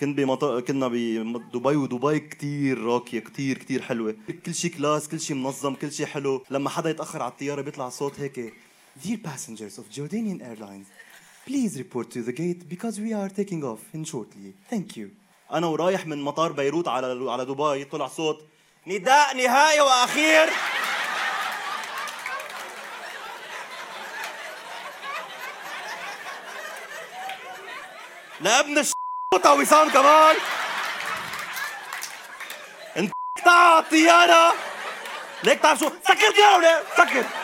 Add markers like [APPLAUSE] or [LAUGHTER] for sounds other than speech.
كنت بمطار كنا بدبي ودبي كتير راقية كتير كتير حلوة. كل شيء كلاس كل شيء منظم كل شيء حلو. لما حدا يتأخر على الطيارة بيطلع صوت هيك. Dear passengers of Jordanian Airlines Please report to the gate because we are taking off in shortly. Thank you. أنا ورايح من مطار بيروت على على دبي طلع صوت. نداء نهائي وأخير. [LAUGHS] لابن الش thought we sound, come on. And that, Tiana. Next time.